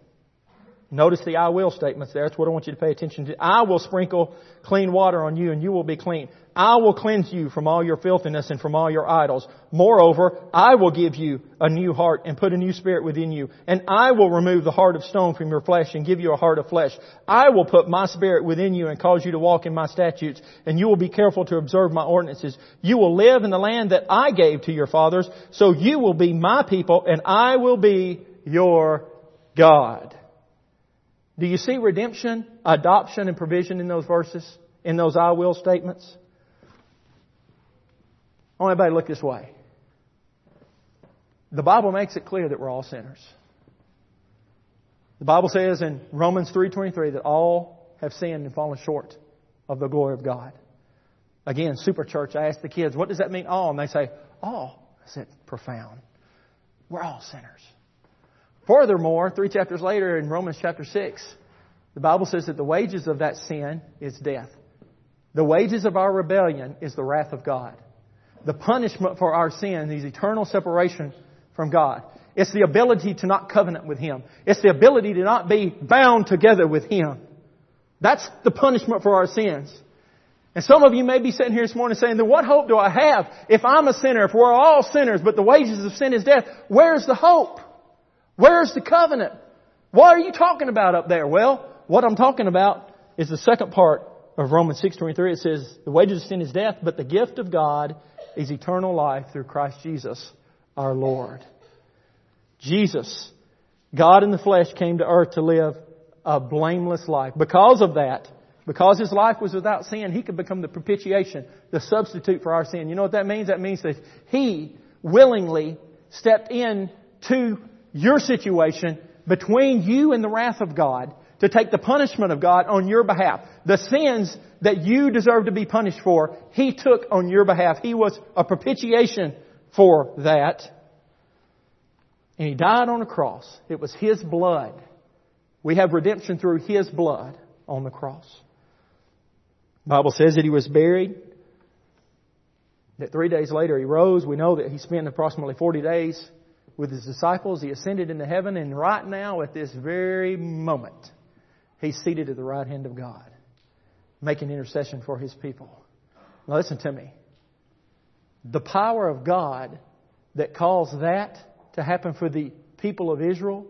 Notice the I will statements there. That's what I want you to pay attention to. I will sprinkle clean water on you and you will be clean. I will cleanse you from all your filthiness and from all your idols. Moreover, I will give you a new heart and put a new spirit within you. And I will remove the heart of stone from your flesh and give you a heart of flesh. I will put my spirit within you and cause you to walk in my statutes and you will be careful to observe my ordinances. You will live in the land that I gave to your fathers. So you will be my people and I will be your God. Do you see redemption, adoption, and provision in those verses? In those I will statements? I want everybody to look this way. The Bible makes it clear that we're all sinners. The Bible says in Romans 3.23 that all have sinned and fallen short of the glory of God. Again, super church, I asked the kids, what does that mean all? And they say, all. I said, profound. We're all sinners. Furthermore, three chapters later in Romans chapter 6, the Bible says that the wages of that sin is death. The wages of our rebellion is the wrath of God. The punishment for our sin is eternal separation from God. It's the ability to not covenant with Him. It's the ability to not be bound together with Him. That's the punishment for our sins. And some of you may be sitting here this morning saying, then what hope do I have if I'm a sinner, if we're all sinners, but the wages of sin is death? Where's the hope? Where's the covenant? What are you talking about up there? Well, what I'm talking about is the second part of Romans 6.23. It says, the wages of sin is death, but the gift of God is eternal life through Christ Jesus our Lord. Jesus, God in the flesh came to earth to live a blameless life. Because of that, because his life was without sin, he could become the propitiation, the substitute for our sin. You know what that means? That means that he willingly stepped in to your situation between you and the wrath of God to take the punishment of God on your behalf. The sins that you deserve to be punished for, He took on your behalf. He was a propitiation for that. And He died on a cross. It was His blood. We have redemption through His blood on the cross. The Bible says that He was buried. That three days later He rose. We know that He spent approximately 40 days with his disciples. He ascended into heaven, and right now, at this very moment, he's seated at the right hand of God, making intercession for his people. Now, listen to me. The power of God that caused that to happen for the people of Israel,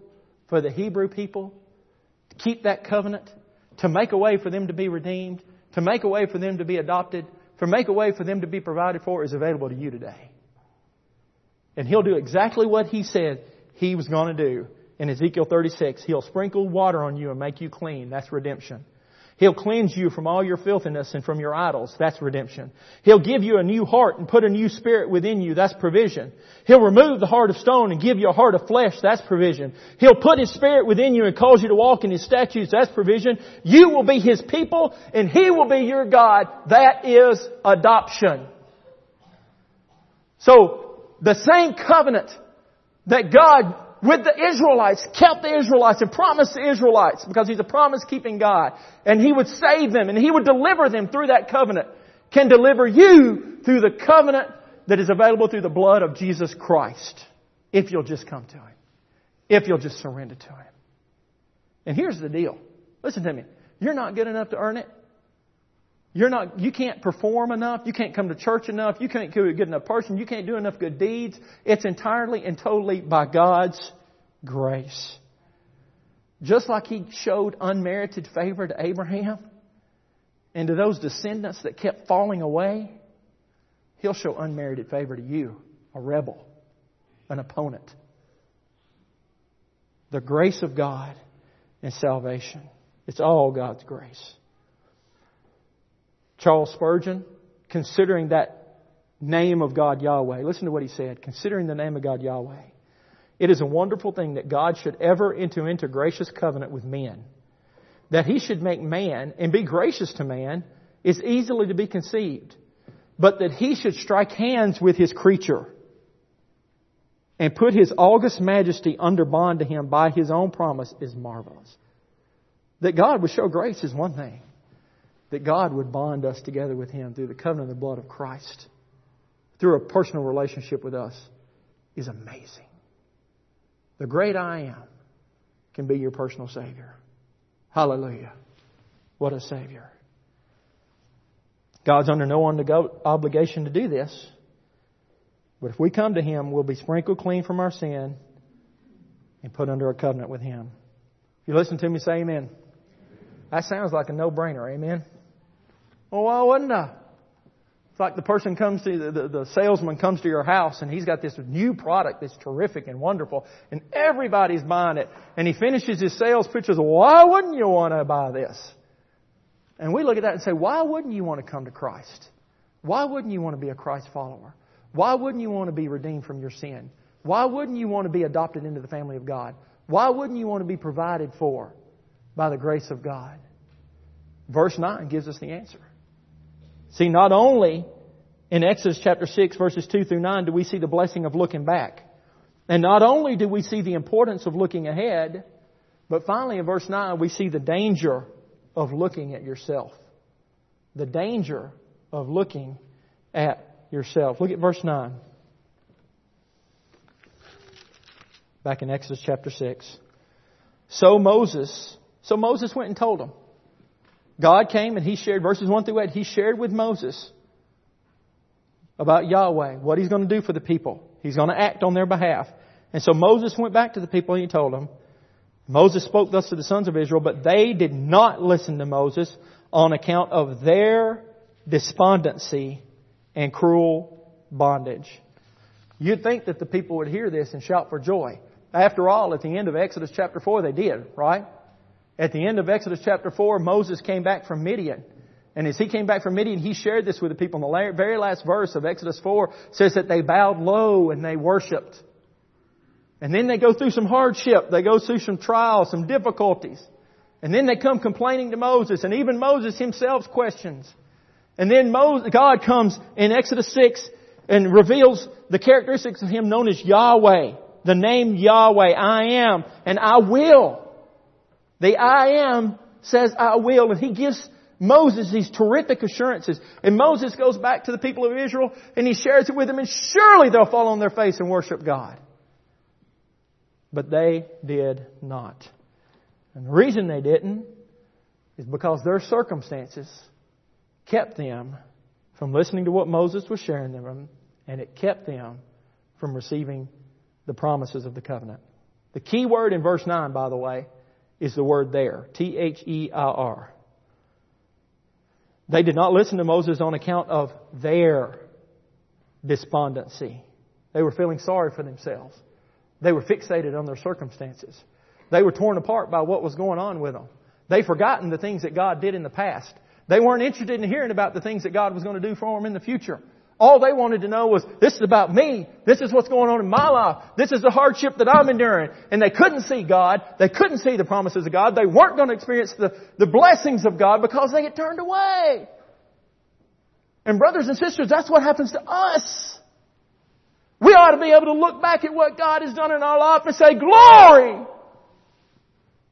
for the Hebrew people, to keep that covenant, to make a way for them to be redeemed, to make a way for them to be adopted, to make a way for them to be provided for, is available to you today. And he'll do exactly what he said he was going to do in Ezekiel 36. He'll sprinkle water on you and make you clean. That's redemption. He'll cleanse you from all your filthiness and from your idols. That's redemption. He'll give you a new heart and put a new spirit within you. That's provision. He'll remove the heart of stone and give you a heart of flesh. That's provision. He'll put His spirit within you and cause you to walk in His statutes. That's provision. You will be His people and He will be your God. That is adoption. So, the same covenant that God with the Israelites kept the Israelites and promised the Israelites because He's a promise keeping God and He would save them and He would deliver them through that covenant can deliver you through the covenant that is available through the blood of Jesus Christ if you'll just come to Him. If you'll just surrender to Him. And here's the deal. Listen to me. You're not good enough to earn it. You're not, you can't perform enough. You can't come to church enough. You can't be a good enough person. You can't do enough good deeds. It's entirely and totally by God's grace. Just like He showed unmerited favor to Abraham and to those descendants that kept falling away, He'll show unmerited favor to you, a rebel, an opponent. The grace of God and salvation. It's all God's grace. Charles Spurgeon, considering that name of God Yahweh, listen to what he said, considering the name of God Yahweh. It is a wonderful thing that God should ever enter into gracious covenant with men. That he should make man and be gracious to man is easily to be conceived. But that he should strike hands with his creature and put his august majesty under bond to him by his own promise is marvelous. That God would show grace is one thing that God would bond us together with Him through the covenant of the blood of Christ, through a personal relationship with us, is amazing. The great I am can be your personal Savior. Hallelujah. What a Savior. God's under no obligation to do this. But if we come to Him, we'll be sprinkled clean from our sin and put under a covenant with Him. If you listen to me, say amen. That sounds like a no-brainer, amen? Well, why wouldn't I? It's like the person comes to, the, the salesman comes to your house and he's got this new product that's terrific and wonderful and everybody's buying it. And he finishes his sales pitch pitches, why wouldn't you want to buy this? And we look at that and say, why wouldn't you want to come to Christ? Why wouldn't you want to be a Christ follower? Why wouldn't you want to be redeemed from your sin? Why wouldn't you want to be adopted into the family of God? Why wouldn't you want to be provided for by the grace of God? Verse 9 gives us the answer. See, not only in Exodus chapter 6 verses 2 through 9 do we see the blessing of looking back. And not only do we see the importance of looking ahead, but finally in verse 9 we see the danger of looking at yourself. The danger of looking at yourself. Look at verse 9. Back in Exodus chapter 6. So Moses, so Moses went and told them. God came and he shared, verses 1 through 8, he shared with Moses about Yahweh, what he's going to do for the people. He's going to act on their behalf. And so Moses went back to the people and he told them, Moses spoke thus to the sons of Israel, but they did not listen to Moses on account of their despondency and cruel bondage. You'd think that the people would hear this and shout for joy. After all, at the end of Exodus chapter 4, they did, right? At the end of Exodus chapter 4, Moses came back from Midian. And as he came back from Midian, he shared this with the people. And the very last verse of Exodus 4 says that they bowed low and they worshiped. And then they go through some hardship. They go through some trials, some difficulties. And then they come complaining to Moses. And even Moses himself questions. And then Moses, God comes in Exodus 6 and reveals the characteristics of Him known as Yahweh. The name Yahweh, I am, and I will. The I am says I will, and He gives Moses these terrific assurances. And Moses goes back to the people of Israel and he shares it with them and surely they'll fall on their face and worship God. But they did not. And the reason they didn't is because their circumstances kept them from listening to what Moses was sharing them, and it kept them from receiving the promises of the covenant. The key word in verse 9, by the way, is the word there. T-H-E-I-R. They did not listen to Moses on account of their despondency. They were feeling sorry for themselves. They were fixated on their circumstances. They were torn apart by what was going on with them. They'd forgotten the things that God did in the past. They weren't interested in hearing about the things that God was going to do for them in the future. All they wanted to know was, this is about me. This is what's going on in my life. This is the hardship that I'm enduring. And they couldn't see God. They couldn't see the promises of God. They weren't going to experience the, the blessings of God because they had turned away. And brothers and sisters, that's what happens to us. We ought to be able to look back at what God has done in our life and say, glory!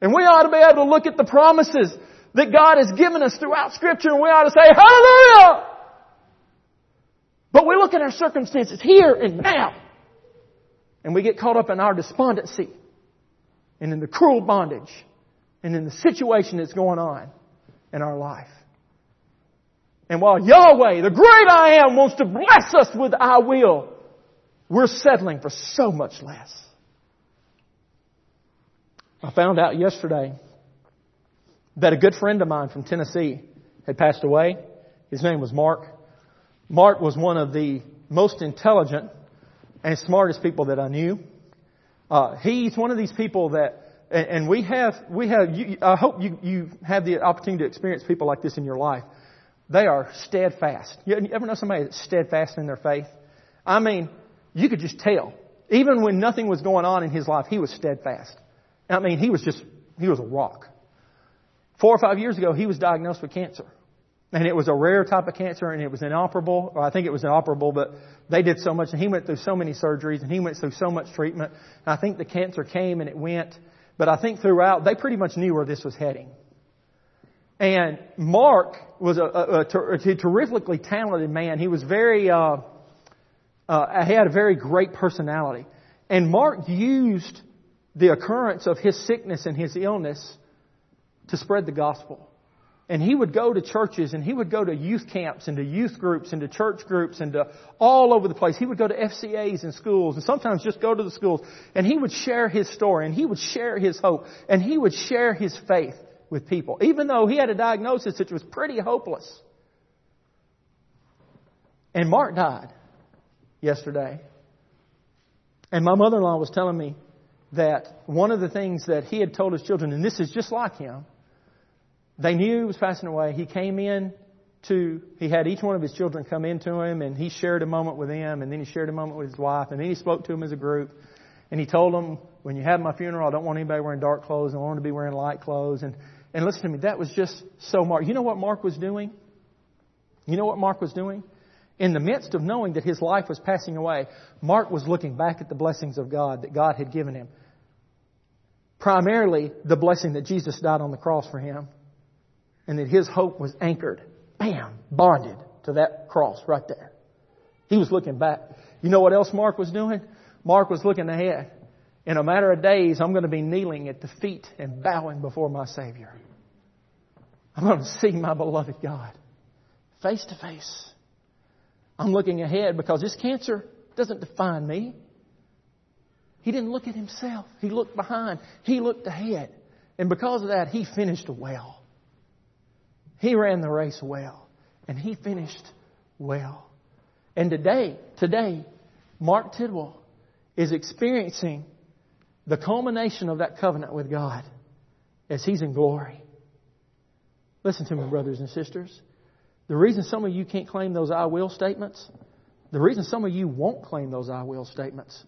And we ought to be able to look at the promises that God has given us throughout scripture and we ought to say, hallelujah! But we look at our circumstances here and now and we get caught up in our despondency and in the cruel bondage and in the situation that's going on in our life. And while Yahweh, the great I am, wants to bless us with I will, we're settling for so much less. I found out yesterday that a good friend of mine from Tennessee had passed away. His name was Mark. Mark was one of the most intelligent and smartest people that I knew. Uh, he's one of these people that, and, and we have, we have. You, I hope you you have the opportunity to experience people like this in your life. They are steadfast. You ever know somebody that's steadfast in their faith? I mean, you could just tell. Even when nothing was going on in his life, he was steadfast. I mean, he was just, he was a rock. Four or five years ago, he was diagnosed with cancer. And it was a rare type of cancer and it was inoperable, I think it was inoperable, but they did so much and he went through so many surgeries and he went through so much treatment. And I think the cancer came and it went, but I think throughout, they pretty much knew where this was heading. And Mark was a, a, a, a terrifically talented man. He was very, uh, uh, he had a very great personality. And Mark used the occurrence of his sickness and his illness to spread the gospel. And he would go to churches and he would go to youth camps and to youth groups and to church groups and to all over the place. He would go to FCAs and schools and sometimes just go to the schools and he would share his story and he would share his hope and he would share his faith with people, even though he had a diagnosis that was pretty hopeless. And Mark died yesterday. And my mother-in-law was telling me that one of the things that he had told his children, and this is just like him, they knew he was passing away. He came in to, he had each one of his children come into him and he shared a moment with them and then he shared a moment with his wife and then he spoke to them as a group and he told them, when you have my funeral, I don't want anybody wearing dark clothes. I want to be wearing light clothes. And, and listen to me, that was just so Mark. You know what Mark was doing? You know what Mark was doing? In the midst of knowing that his life was passing away, Mark was looking back at the blessings of God that God had given him. Primarily the blessing that Jesus died on the cross for him and that his hope was anchored, bam, bonded to that cross right there. He was looking back. You know what else Mark was doing? Mark was looking ahead. In a matter of days, I'm going to be kneeling at the feet and bowing before my Savior. I'm going to see my beloved God face to face. I'm looking ahead because this cancer doesn't define me. He didn't look at himself. He looked behind. He looked ahead. And because of that, he finished well. He ran the race well, and he finished well. And today, today, Mark Tidwell is experiencing the culmination of that covenant with God as he's in glory. Listen to me, brothers and sisters. The reason some of you can't claim those I will statements, the reason some of you won't claim those I will statements,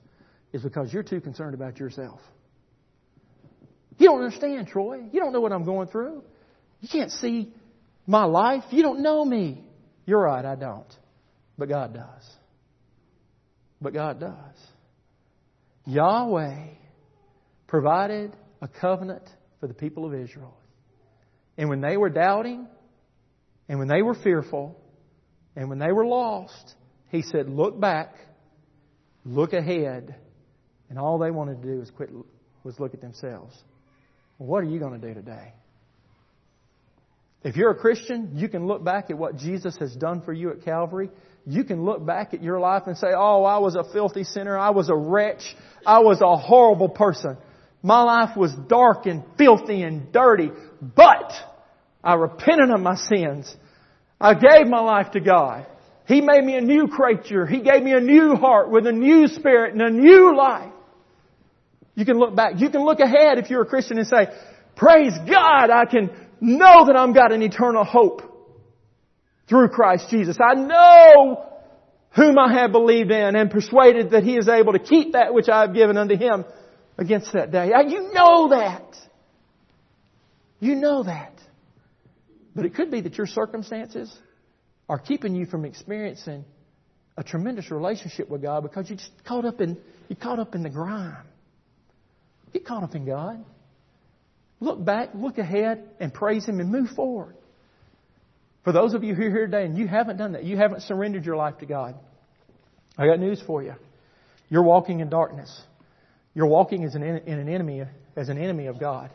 is because you're too concerned about yourself. You don't understand, Troy. You don't know what I'm going through. You can't see my life? You don't know me. You're right, I don't. But God does. But God does. Yahweh provided a covenant for the people of Israel. And when they were doubting, and when they were fearful, and when they were lost, He said, Look back, look ahead. And all they wanted to do was quit was look at themselves. Well, what are you going to do today? If you're a Christian, you can look back at what Jesus has done for you at Calvary. You can look back at your life and say, oh, I was a filthy sinner. I was a wretch. I was a horrible person. My life was dark and filthy and dirty, but I repented of my sins. I gave my life to God. He made me a new creature. He gave me a new heart with a new spirit and a new life. You can look back. You can look ahead if you're a Christian and say, praise God, I can know that I've got an eternal hope through Christ Jesus. I know whom I have believed in and persuaded that He is able to keep that which I have given unto Him against that day. You know that. You know that. But it could be that your circumstances are keeping you from experiencing a tremendous relationship with God because you just caught up in you caught up in the grime. Get caught up in God. Look back, look ahead, and praise Him and move forward. For those of you who are here today and you haven't done that, you haven't surrendered your life to God, I got news for you. You're walking in darkness. You're walking as an, in an enemy, as an enemy of God.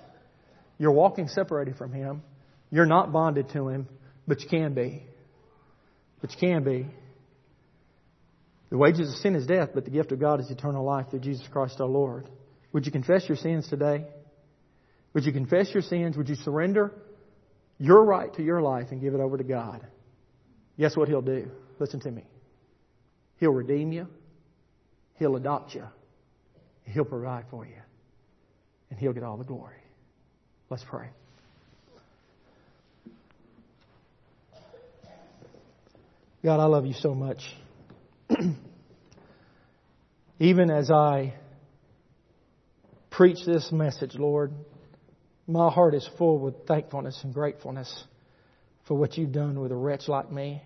You're walking separated from Him. You're not bonded to Him, but you can be. But you can be. The wages of sin is death, but the gift of God is eternal life through Jesus Christ our Lord. Would you confess your sins today? Would you confess your sins? Would you surrender your right to your life and give it over to God? Guess what He'll do? Listen to me. He'll redeem you. He'll adopt you. He'll provide for you. And He'll get all the glory. Let's pray. God, I love you so much. [clears throat] Even as I preach this message, Lord, my heart is full with thankfulness and gratefulness for what you've done with a wretch like me.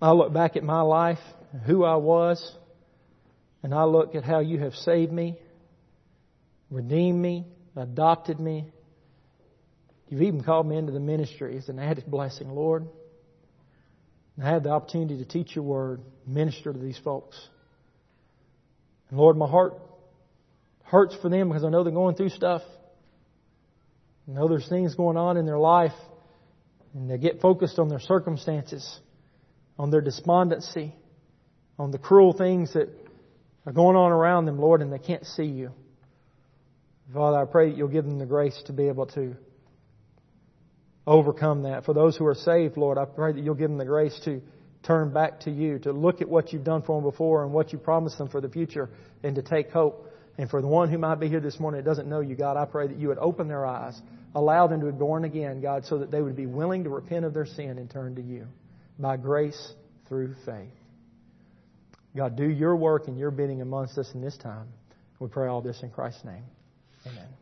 I look back at my life, who I was, and I look at how you have saved me, redeemed me, adopted me. You've even called me into the ministry as an added blessing, Lord. And I had the opportunity to teach your word, minister to these folks. And Lord, my heart hurts for them because I know they're going through stuff. I know there's things going on in their life, and they get focused on their circumstances, on their despondency, on the cruel things that are going on around them, Lord, and they can't see you. Father, I pray that you'll give them the grace to be able to overcome that. For those who are saved, Lord, I pray that you'll give them the grace to turn back to you, to look at what you've done for them before and what you promised them for the future, and to take hope. And for the one who might be here this morning that doesn't know you, God, I pray that you would open their eyes, allow them to be born again, God, so that they would be willing to repent of their sin and turn to you by grace through faith. God, do your work and your bidding amongst us in this time. We pray all this in Christ's name. Amen.